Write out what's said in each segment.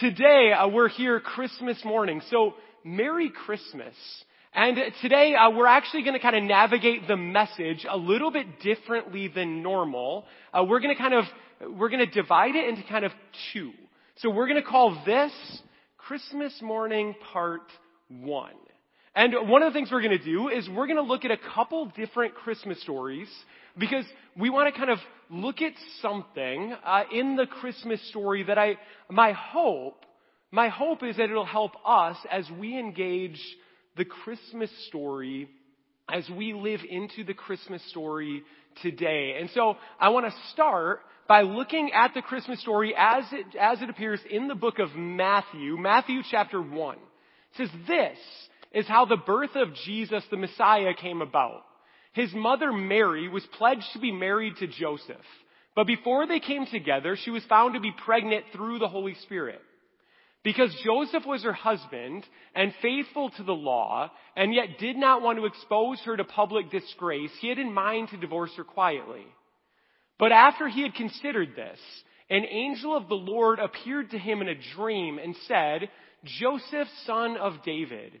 Today, uh, we're here Christmas morning, so Merry Christmas. And today, uh, we're actually going to kind of navigate the message a little bit differently than normal. Uh, we're going to kind of, we're going to divide it into kind of two. So we're going to call this Christmas morning part one. And one of the things we're going to do is we're going to look at a couple different Christmas stories because we want to kind of look at something uh, in the Christmas story that I, my hope, my hope is that it'll help us as we engage the Christmas story, as we live into the Christmas story today. And so I want to start by looking at the Christmas story as it, as it appears in the book of Matthew, Matthew chapter 1. It says, this is how the birth of Jesus, the Messiah, came about. His mother Mary was pledged to be married to Joseph. But before they came together, she was found to be pregnant through the Holy Spirit. Because Joseph was her husband and faithful to the law, and yet did not want to expose her to public disgrace, he had in mind to divorce her quietly. But after he had considered this, an angel of the Lord appeared to him in a dream and said, Joseph, son of David,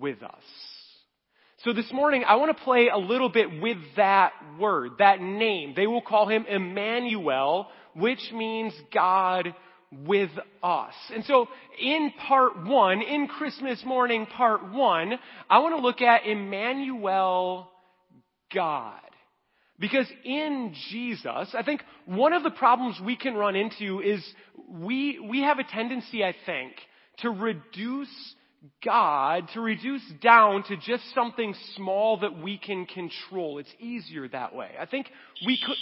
with us. So this morning, I want to play a little bit with that word, that name. They will call him Emmanuel, which means God with us. And so in part one, in Christmas morning part one, I want to look at Emmanuel God. Because in Jesus, I think one of the problems we can run into is we, we have a tendency, I think, to reduce God to reduce down to just something small that we can control. It's easier that way. I think we could.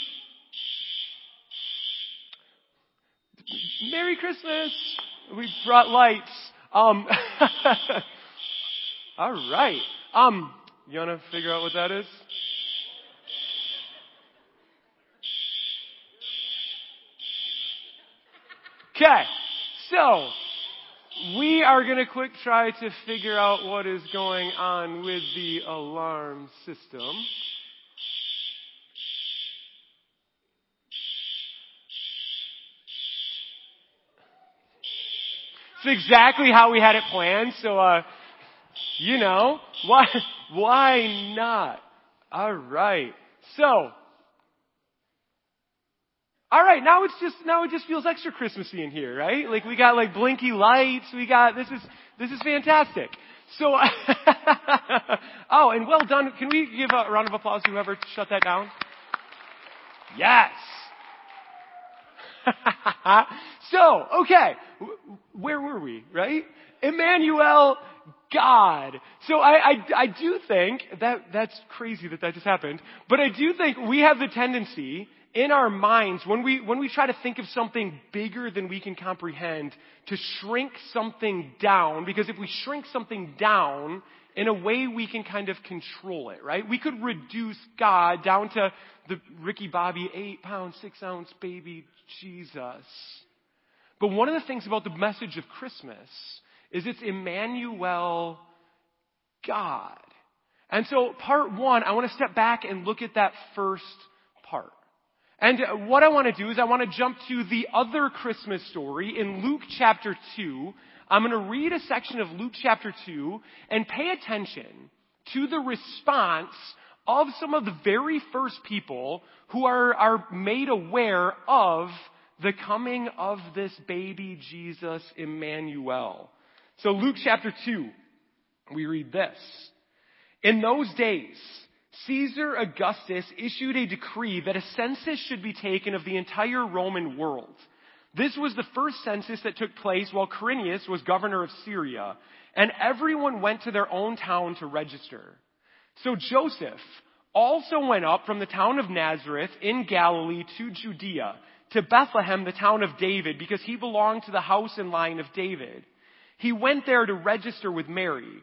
Merry Christmas! We brought lights. Um, all right. Um, you want to figure out what that is? Okay. So, we are going to quick try to figure out what is going on with the alarm system. It's exactly how we had it planned, so, uh, you know, why, why not? Alright. So, all right, now it's just now it just feels extra Christmassy in here, right? Like we got like blinky lights, we got this is this is fantastic. So, oh, and well done. Can we give a round of applause to whoever shut that down? Yes. so, okay, where were we, right? Emmanuel, God. So I, I, I do think that, that's crazy that that just happened, but I do think we have the tendency in our minds, when we, when we try to think of something bigger than we can comprehend, to shrink something down, because if we shrink something down, in a way we can kind of control it, right? We could reduce God down to the Ricky Bobby eight pound, six ounce baby Jesus. But one of the things about the message of Christmas is it's Emmanuel God. And so part one, I want to step back and look at that first. And what I want to do is I want to jump to the other Christmas story in Luke chapter 2. I'm going to read a section of Luke chapter 2 and pay attention to the response of some of the very first people who are, are made aware of the coming of this baby Jesus Emmanuel. So Luke chapter 2, we read this. In those days, Caesar Augustus issued a decree that a census should be taken of the entire Roman world. This was the first census that took place while Quirinius was governor of Syria, and everyone went to their own town to register. So Joseph also went up from the town of Nazareth in Galilee to Judea, to Bethlehem, the town of David, because he belonged to the house and line of David. He went there to register with Mary,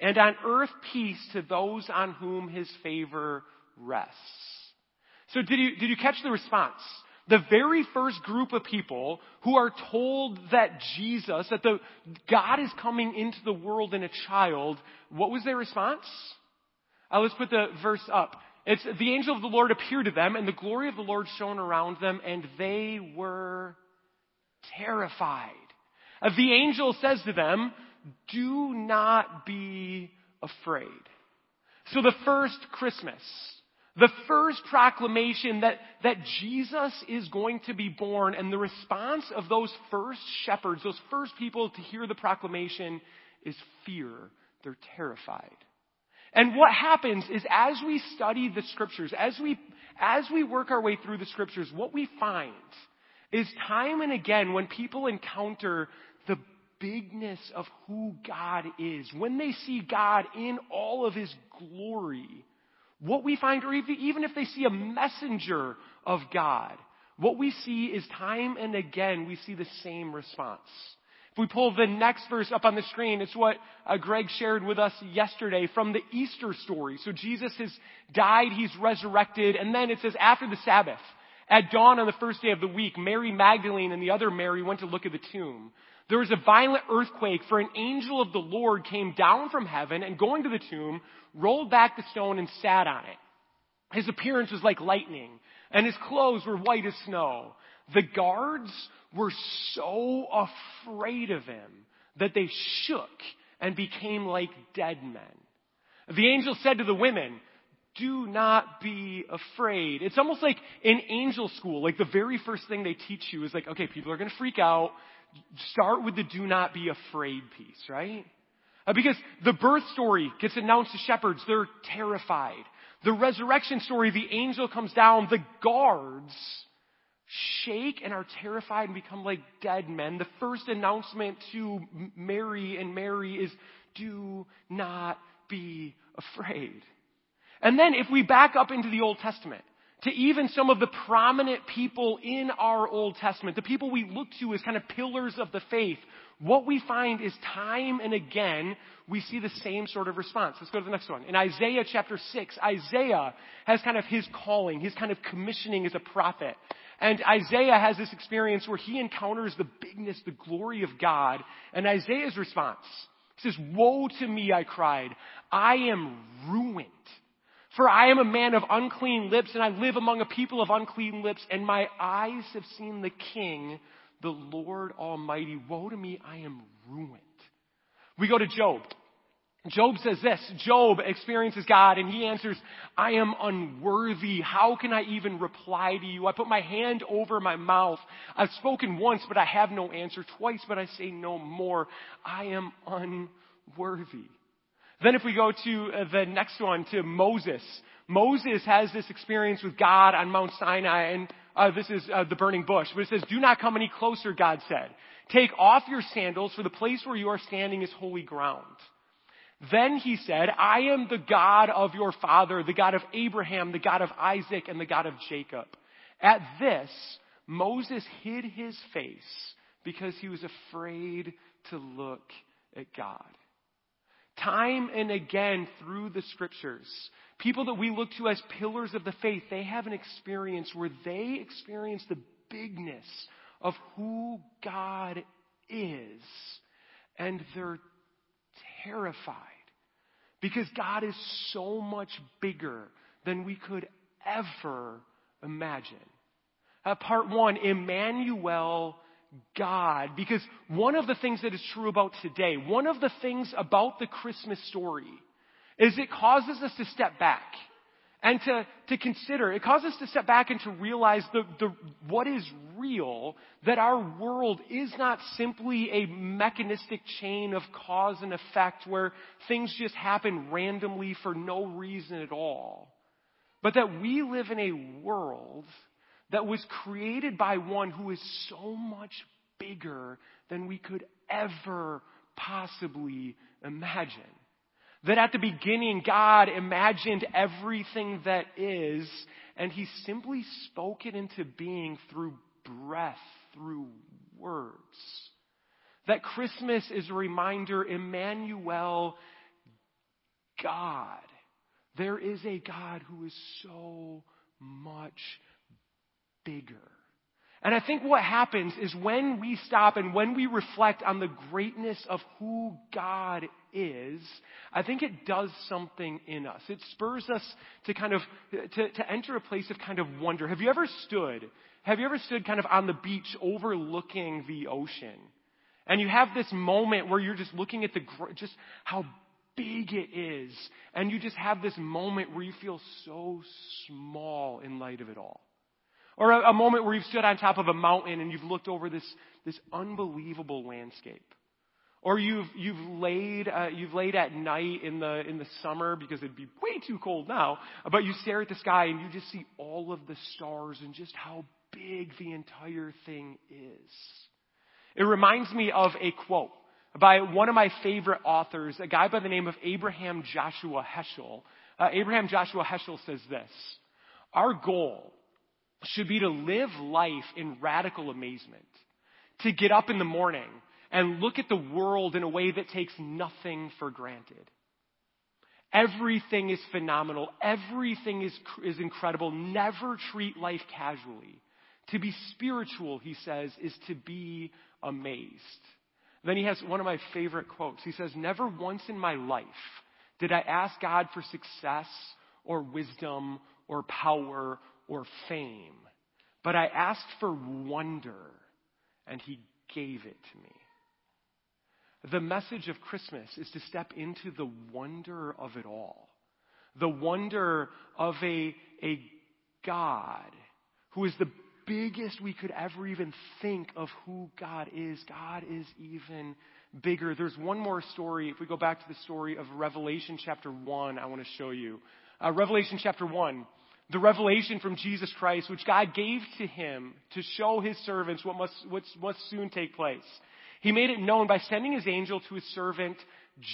and on earth peace to those on whom his favor rests. So did you, did you catch the response? The very first group of people who are told that Jesus, that the, God is coming into the world in a child, what was their response? Uh, let's put the verse up. It's the angel of the Lord appeared to them, and the glory of the Lord shone around them, and they were terrified. Uh, the angel says to them, Do not be afraid. So the first Christmas, the first proclamation that, that Jesus is going to be born, and the response of those first shepherds, those first people to hear the proclamation, is fear. They're terrified. And what happens is as we study the scriptures, as we, as we work our way through the scriptures, what we find is time and again when people encounter the bigness of who God is, when they see God in all of his glory, what we find, or even if they see a messenger of God, what we see is time and again we see the same response. If we pull the next verse up on the screen, it's what uh, Greg shared with us yesterday from the Easter story. So Jesus has died, he's resurrected, and then it says after the Sabbath, at dawn on the first day of the week, Mary Magdalene and the other Mary went to look at the tomb. There was a violent earthquake, for an angel of the Lord came down from heaven and going to the tomb, rolled back the stone and sat on it. His appearance was like lightning, and his clothes were white as snow. The guards were so afraid of him that they shook and became like dead men. The angel said to the women, do not be afraid. It's almost like in angel school, like the very first thing they teach you is like, okay, people are going to freak out. Start with the do not be afraid piece, right? Uh, because the birth story gets announced to shepherds. They're terrified. The resurrection story, the angel comes down. The guards shake and are terrified and become like dead men. The first announcement to Mary and Mary is do not be afraid. And then if we back up into the Old Testament, to even some of the prominent people in our Old Testament, the people we look to as kind of pillars of the faith, what we find is time and again, we see the same sort of response. Let's go to the next one. In Isaiah chapter 6, Isaiah has kind of his calling, his kind of commissioning as a prophet. And Isaiah has this experience where he encounters the bigness, the glory of God. And Isaiah's response, he says, Woe to me, I cried. I am ruined. For I am a man of unclean lips, and I live among a people of unclean lips, and my eyes have seen the King, the Lord Almighty. Woe to me, I am ruined. We go to Job. Job says this. Job experiences God and he answers, I am unworthy. How can I even reply to you? I put my hand over my mouth. I've spoken once, but I have no answer. Twice, but I say no more. I am unworthy. Then if we go to uh, the next one, to Moses. Moses has this experience with God on Mount Sinai and uh, this is uh, the burning bush. But it says, do not come any closer, God said. Take off your sandals for the place where you are standing is holy ground. Then he said, I am the God of your father, the God of Abraham, the God of Isaac, and the God of Jacob. At this, Moses hid his face because he was afraid to look at God. Time and again through the scriptures, people that we look to as pillars of the faith, they have an experience where they experience the bigness of who God is. And they're terrified because God is so much bigger than we could ever imagine. Uh, part one, Emmanuel God. Because one of the things that is true about today, one of the things about the Christmas story, is it causes us to step back and to, to consider, it causes us to step back and to realize the, the, what is real, that our world is not simply a mechanistic chain of cause and effect where things just happen randomly for no reason at all. But that we live in a world that was created by one who is so much bigger than we could ever possibly imagine. That at the beginning, God imagined everything that is, and He simply spoke it into being through breath, through words. That Christmas is a reminder, Emmanuel, God. There is a God who is so much bigger. And I think what happens is when we stop and when we reflect on the greatness of who God is, I think it does something in us. It spurs us to kind of, to, to enter a place of kind of wonder. Have you ever stood, have you ever stood kind of on the beach overlooking the ocean? And you have this moment where you're just looking at the, just how big it is. And you just have this moment where you feel so small in light of it all. Or a, a moment where you've stood on top of a mountain and you've looked over this, this unbelievable landscape. Or you've, you've laid, uh, you've laid at night in the, in the summer because it'd be way too cold now, but you stare at the sky and you just see all of the stars and just how big the entire thing is. It reminds me of a quote by one of my favorite authors, a guy by the name of Abraham Joshua Heschel. Uh, Abraham Joshua Heschel says this, our goal should be to live life in radical amazement. To get up in the morning and look at the world in a way that takes nothing for granted. Everything is phenomenal. Everything is, is incredible. Never treat life casually. To be spiritual, he says, is to be amazed. Then he has one of my favorite quotes. He says, Never once in my life did I ask God for success or wisdom or power or fame, but I asked for wonder, and He gave it to me. The message of Christmas is to step into the wonder of it all. The wonder of a, a God who is the biggest we could ever even think of who God is. God is even bigger. There's one more story. If we go back to the story of Revelation chapter 1, I want to show you. Uh, Revelation chapter 1 the revelation from Jesus Christ, which God gave to him to show his servants what must, what must soon take place. He made it known by sending his angel to his servant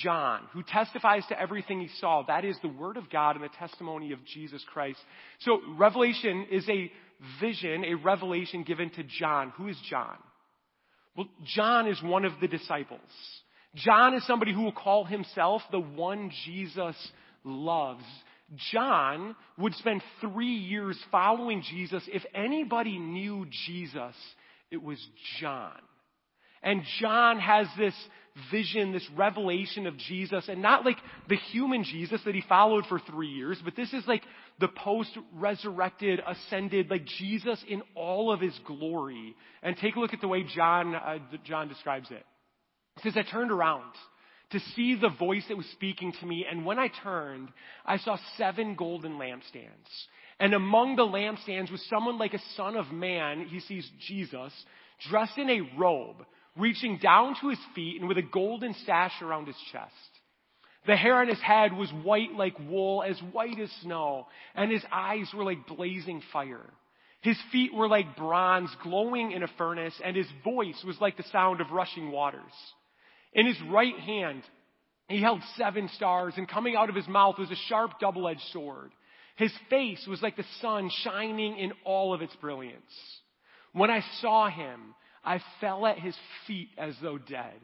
John, who testifies to everything he saw. That is the word of God and the testimony of Jesus Christ. So revelation is a vision, a revelation given to John. Who is John? Well, John is one of the disciples. John is somebody who will call himself the one Jesus loves. John would spend three years following Jesus. If anybody knew Jesus, it was John. And John has this vision, this revelation of Jesus, and not like the human Jesus that he followed for three years, but this is like the post-resurrected, ascended, like Jesus in all of his glory. And take a look at the way John, uh, John describes it. He says, I turned around to see the voice that was speaking to me. And when I turned, I saw seven golden lampstands. And among the lampstands was someone like a son of man. He sees Jesus dressed in a robe, reaching down to his feet and with a golden sash around his chest. The hair on his head was white like wool, as white as snow, and his eyes were like blazing fire. His feet were like bronze glowing in a furnace, and his voice was like the sound of rushing waters. In his right hand, he held seven stars, and coming out of his mouth was a sharp double edged sword. His face was like the sun shining in all of its brilliance. When I saw him, I fell at his feet as though dead.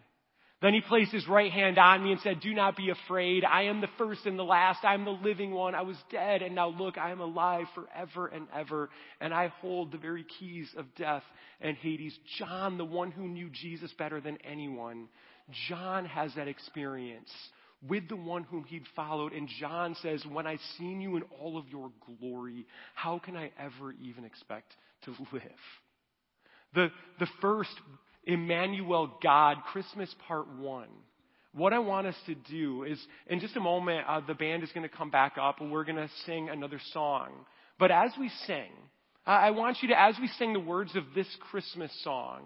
Then he placed his right hand on me and said, Do not be afraid. I am the first and the last. I am the living one. I was dead, and now look, I am alive forever and ever, and I hold the very keys of death and Hades. John, the one who knew Jesus better than anyone, John has that experience with the one whom he'd followed. And John says, When I've seen you in all of your glory, how can I ever even expect to live? The, the first Emmanuel God, Christmas part one. What I want us to do is, in just a moment, uh, the band is going to come back up and we're going to sing another song. But as we sing, I want you to, as we sing the words of this Christmas song,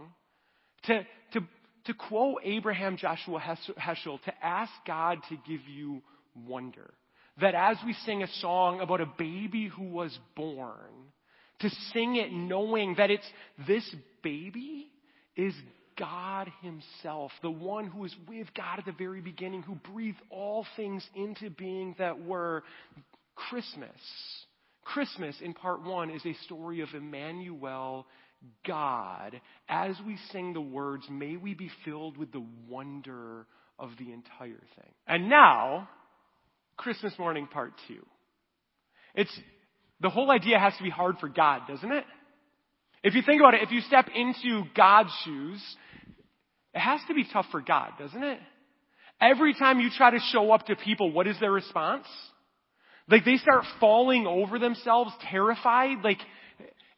to, to, to quote Abraham Joshua Heschel, to ask God to give you wonder. That as we sing a song about a baby who was born, to sing it knowing that it's this baby is God Himself, the one who is with God at the very beginning, who breathed all things into being that were Christmas. Christmas in part one is a story of Emmanuel, God. As we sing the words, may we be filled with the wonder of the entire thing. And now, Christmas morning part two. It's, the whole idea has to be hard for God, doesn't it? If you think about it, if you step into God's shoes, it has to be tough for God, doesn't it? Every time you try to show up to people, what is their response? Like they start falling over themselves, terrified. Like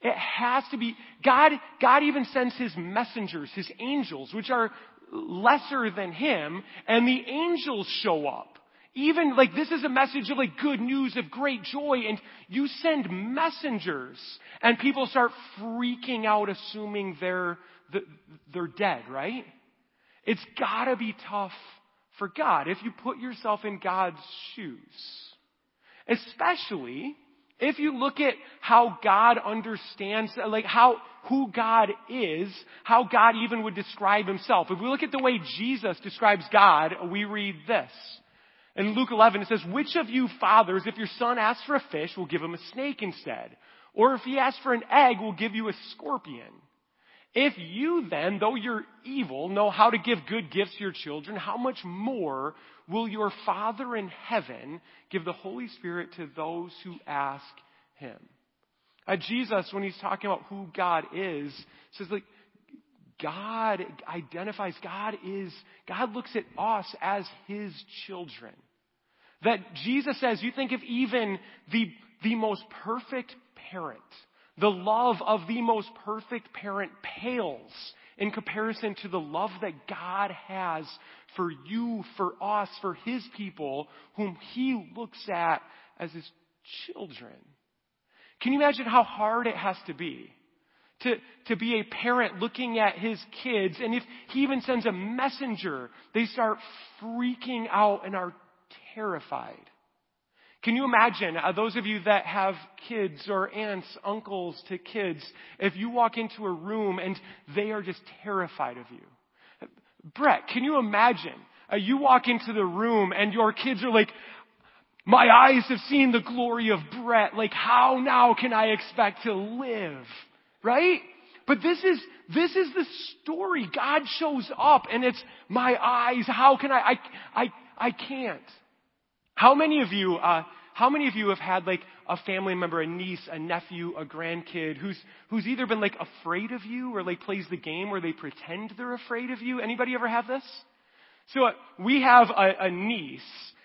it has to be, God, God even sends His messengers, His angels, which are lesser than Him, and the angels show up. Even like this is a message of like good news of great joy and you send messengers and people start freaking out assuming they're, they're dead, right? It's gotta be tough for God if you put yourself in God's shoes. Especially if you look at how God understands, like how, who God is, how God even would describe himself. If we look at the way Jesus describes God, we read this. In Luke 11, it says, Which of you fathers, if your son asks for a fish, will give him a snake instead? Or if he asks for an egg, will give you a scorpion? If you then, though you're evil, know how to give good gifts to your children, how much more will your Father in heaven give the Holy Spirit to those who ask him? Uh, Jesus, when he's talking about who God is, says like, God identifies, God is, God looks at us as His children. That Jesus says, you think of even the, the most perfect parent, the love of the most perfect parent pales in comparison to the love that God has for you, for us, for His people, whom He looks at as His children. Can you imagine how hard it has to be to, to be a parent looking at his kids. And if he even sends a messenger, they start freaking out and are terrified. Can you imagine, uh, those of you that have kids or aunts, uncles to kids, if you walk into a room and they are just terrified of you? Brett, can you imagine? Uh, you walk into the room and your kids are like, my eyes have seen the glory of Brett. Like, how now can I expect to live? Right? But this is, this is the story. God shows up and it's my eyes. How can I, I, I, I can't. How many of you, uh, how many of you have had like a family member, a niece, a nephew, a grandkid who's, who's either been like afraid of you or like plays the game where they pretend they're afraid of you? Anybody ever have this? So uh, we have a, a niece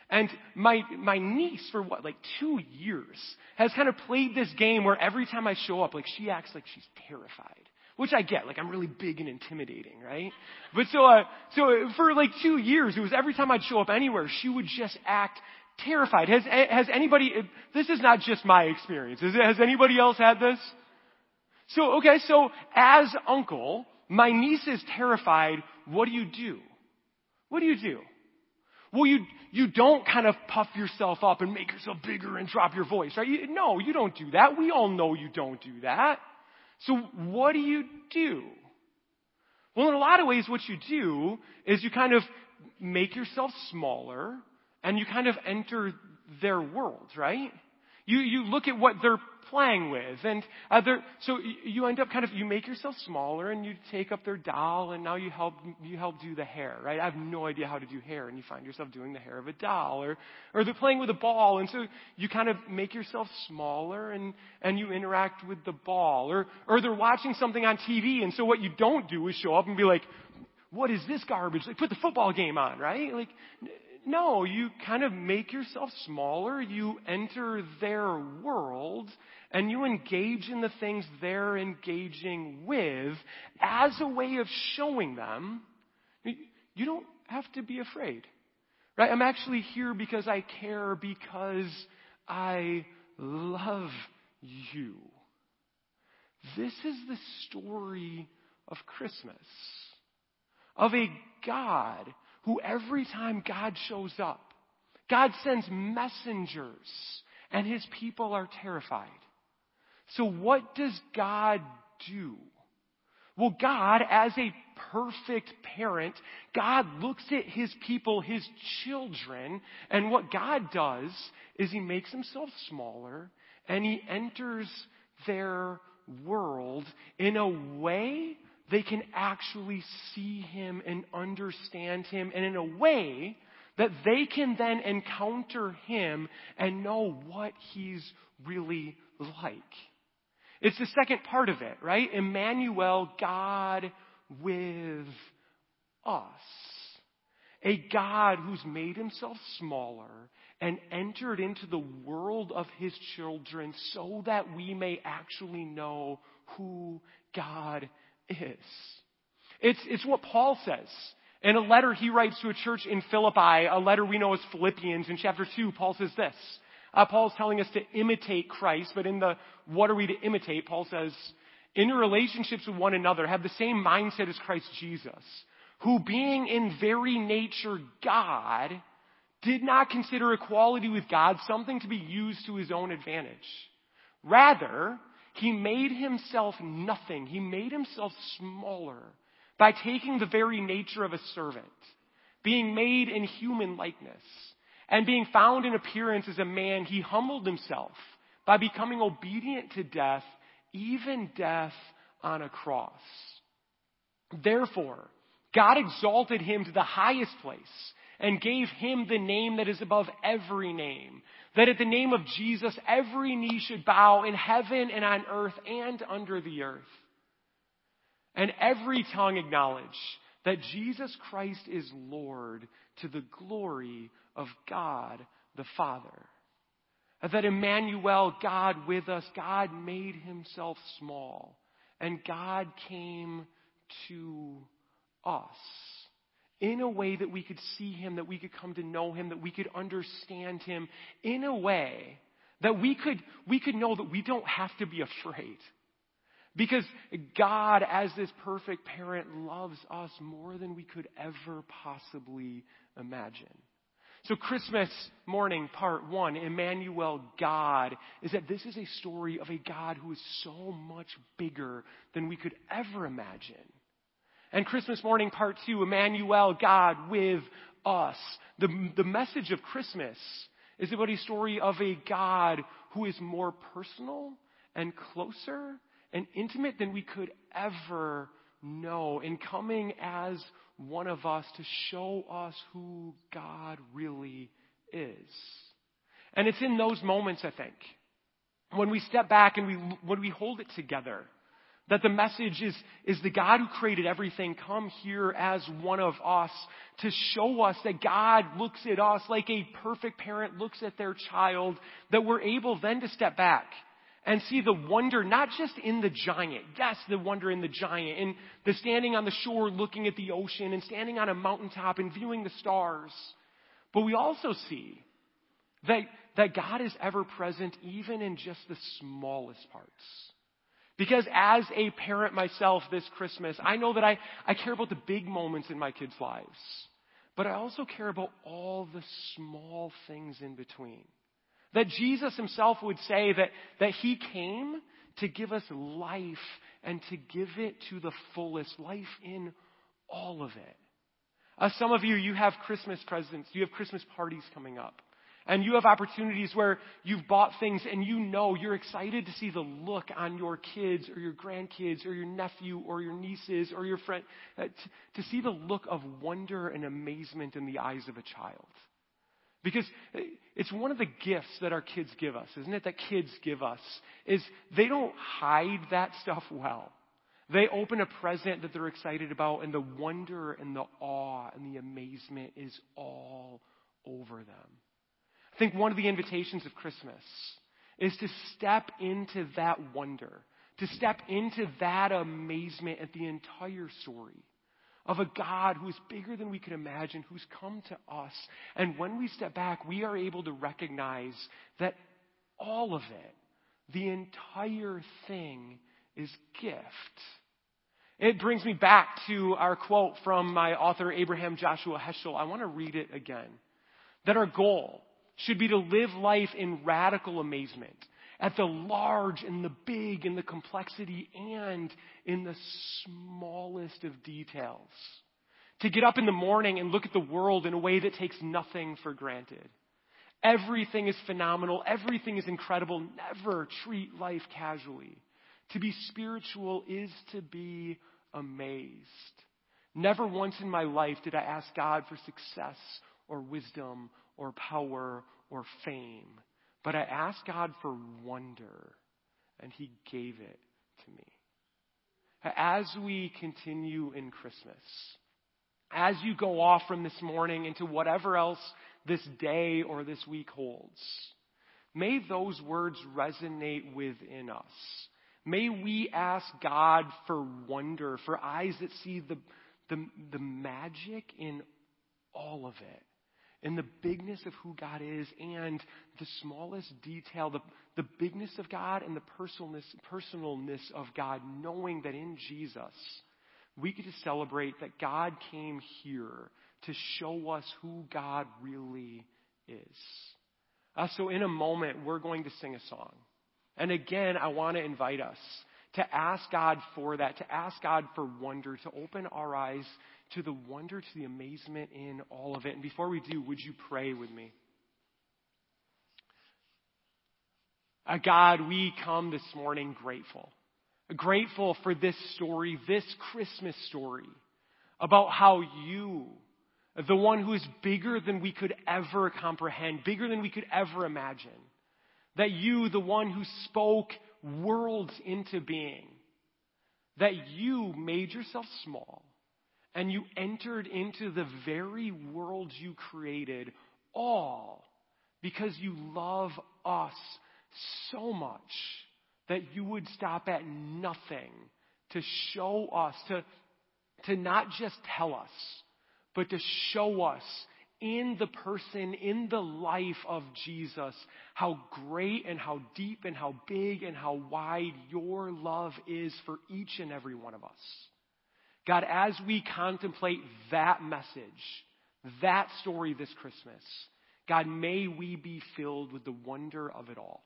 and my, my niece, for what, like two years, has kind of played this game where every time I show up, like she acts like she's terrified. Which I get, like I'm really big and intimidating, right? But so, uh, so for like two years, it was every time I'd show up anywhere, she would just act terrified. Has, has anybody, this is not just my experience. Has anybody else had this? So, okay, so as uncle, my niece is terrified. What do you do? What do you do? Well, you, you don't kind of puff yourself up and make yourself bigger and drop your voice, right? You, no, you don't do that. We all know you don't do that. So what do you do? Well, in a lot of ways, what you do is you kind of make yourself smaller and you kind of enter their world, right? You, you look at what they're playing with. And uh, so you end up kind of, you make yourself smaller and you take up their doll and now you help, you help do the hair, right? I have no idea how to do hair and you find yourself doing the hair of a doll or, or they're playing with a ball and so you kind of make yourself smaller and, and you interact with the ball or, or they're watching something on TV and so what you don't do is show up and be like, what is this garbage? Like put the football game on, right? Like, no, you kind of make yourself smaller, you enter their world, and you engage in the things they're engaging with as a way of showing them you don't have to be afraid. Right? I'm actually here because I care, because I love you. This is the story of Christmas. Of a God who every time God shows up, God sends messengers and his people are terrified. So what does God do? Well, God, as a perfect parent, God looks at his people, his children, and what God does is he makes himself smaller and he enters their world in a way they can actually see him and understand him, and in a way that they can then encounter him and know what he's really like. It's the second part of it, right? Emmanuel, God with us. A God who's made himself smaller and entered into the world of his children so that we may actually know who God is. It's, it's what Paul says. In a letter he writes to a church in Philippi, a letter we know as Philippians, in chapter 2, Paul says this. Uh, Paul's telling us to imitate Christ, but in the what are we to imitate, Paul says, in your relationships with one another, have the same mindset as Christ Jesus, who being in very nature God, did not consider equality with God something to be used to his own advantage. Rather, he made himself nothing. He made himself smaller by taking the very nature of a servant, being made in human likeness, and being found in appearance as a man, he humbled himself by becoming obedient to death, even death on a cross. Therefore, God exalted him to the highest place and gave him the name that is above every name, that at the name of Jesus every knee should bow in heaven and on earth and under the earth. And every tongue acknowledge that Jesus Christ is Lord to the glory of God the Father. That Emmanuel, God with us, God made himself small and God came to us in a way that we could see him, that we could come to know him, that we could understand him, in a way that we could, we could know that we don't have to be afraid. Because God, as this perfect parent, loves us more than we could ever possibly imagine. So, Christmas morning, part one, Emmanuel God, is that this is a story of a God who is so much bigger than we could ever imagine. And Christmas morning, part two, Emmanuel, God with us. The, the message of Christmas is about a story of a God who is more personal and closer and intimate than we could ever know in coming as one of us to show us who God really is. And it's in those moments, I think, when we step back and we, when we hold it together, that the message is, is the God who created everything. Come here as one of us to show us that God looks at us like a perfect parent looks at their child, that we're able then to step back and see the wonder not just in the giant, yes, the wonder in the giant, in the standing on the shore looking at the ocean and standing on a mountaintop and viewing the stars, but we also see that, that God is ever present even in just the smallest parts. Because as a parent myself this Christmas, I know that I, I care about the big moments in my kids' lives. But I also care about all the small things in between. That Jesus himself would say that, that he came to give us life and to give it to the fullest, life in all of it. Uh, some of you, you have Christmas presents, you have Christmas parties coming up. And you have opportunities where you've bought things and you know you're excited to see the look on your kids or your grandkids or your nephew or your nieces or your friend, uh, to, see the look of wonder and amazement in the eyes of a child. Because uh, it's one of the gifts that our kids give us, isn't it? That kids give us is they don't hide that stuff well. They open a present that they're excited about and the wonder and the awe and the amazement is all over them. I think one of the invitations of Christmas is to step into that wonder, to step into that amazement at the entire story of a God who is bigger than we could imagine, who's come to us. And when we step back, we are able to recognize that all of it, the entire thing, is gift. It brings me back to our quote from my author, Abraham Joshua Heschel. I want to read it again. That our goal should be to live life in radical amazement at the large and the big and the complexity and in the smallest of details. To get up in the morning and look at the world in a way that takes nothing for granted. Everything is phenomenal. Everything is incredible. Never treat life casually. To be spiritual is to be amazed. Never once in my life did I ask God for success or wisdom or power or fame. But I asked God for wonder, and He gave it to me. As we continue in Christmas, as you go off from this morning into whatever else this day or this week holds, may those words resonate within us. May we ask God for wonder, for eyes that see the, the, the magic in all of it in the bigness of who God is and the smallest detail, the, the bigness of God and the personalness, personalness of God, knowing that in Jesus, we get to celebrate that God came here to show us who God really is. Uh, so, in a moment, we're going to sing a song. And again, I want to invite us to ask God for that, to ask God for wonder, to open our eyes to the wonder, to the amazement in all of it. And before we do, would you pray with me? Uh, God, we come this morning grateful. Grateful for this story, this Christmas story, about how you, the one who is bigger than we could ever comprehend, bigger than we could ever imagine, that you, the one who spoke worlds into being, that you made yourself small and you entered into the very world you created, all because you love us so much that you would stop at nothing to show us, to, to not just tell us, but to show us in the person, in the life of Jesus, how great and how deep and how big and how wide your love is for each and every one of us. God, as we contemplate that message, that story this Christmas, God, may we be filled with the wonder of it all.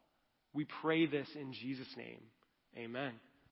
We pray this in Jesus' name. Amen.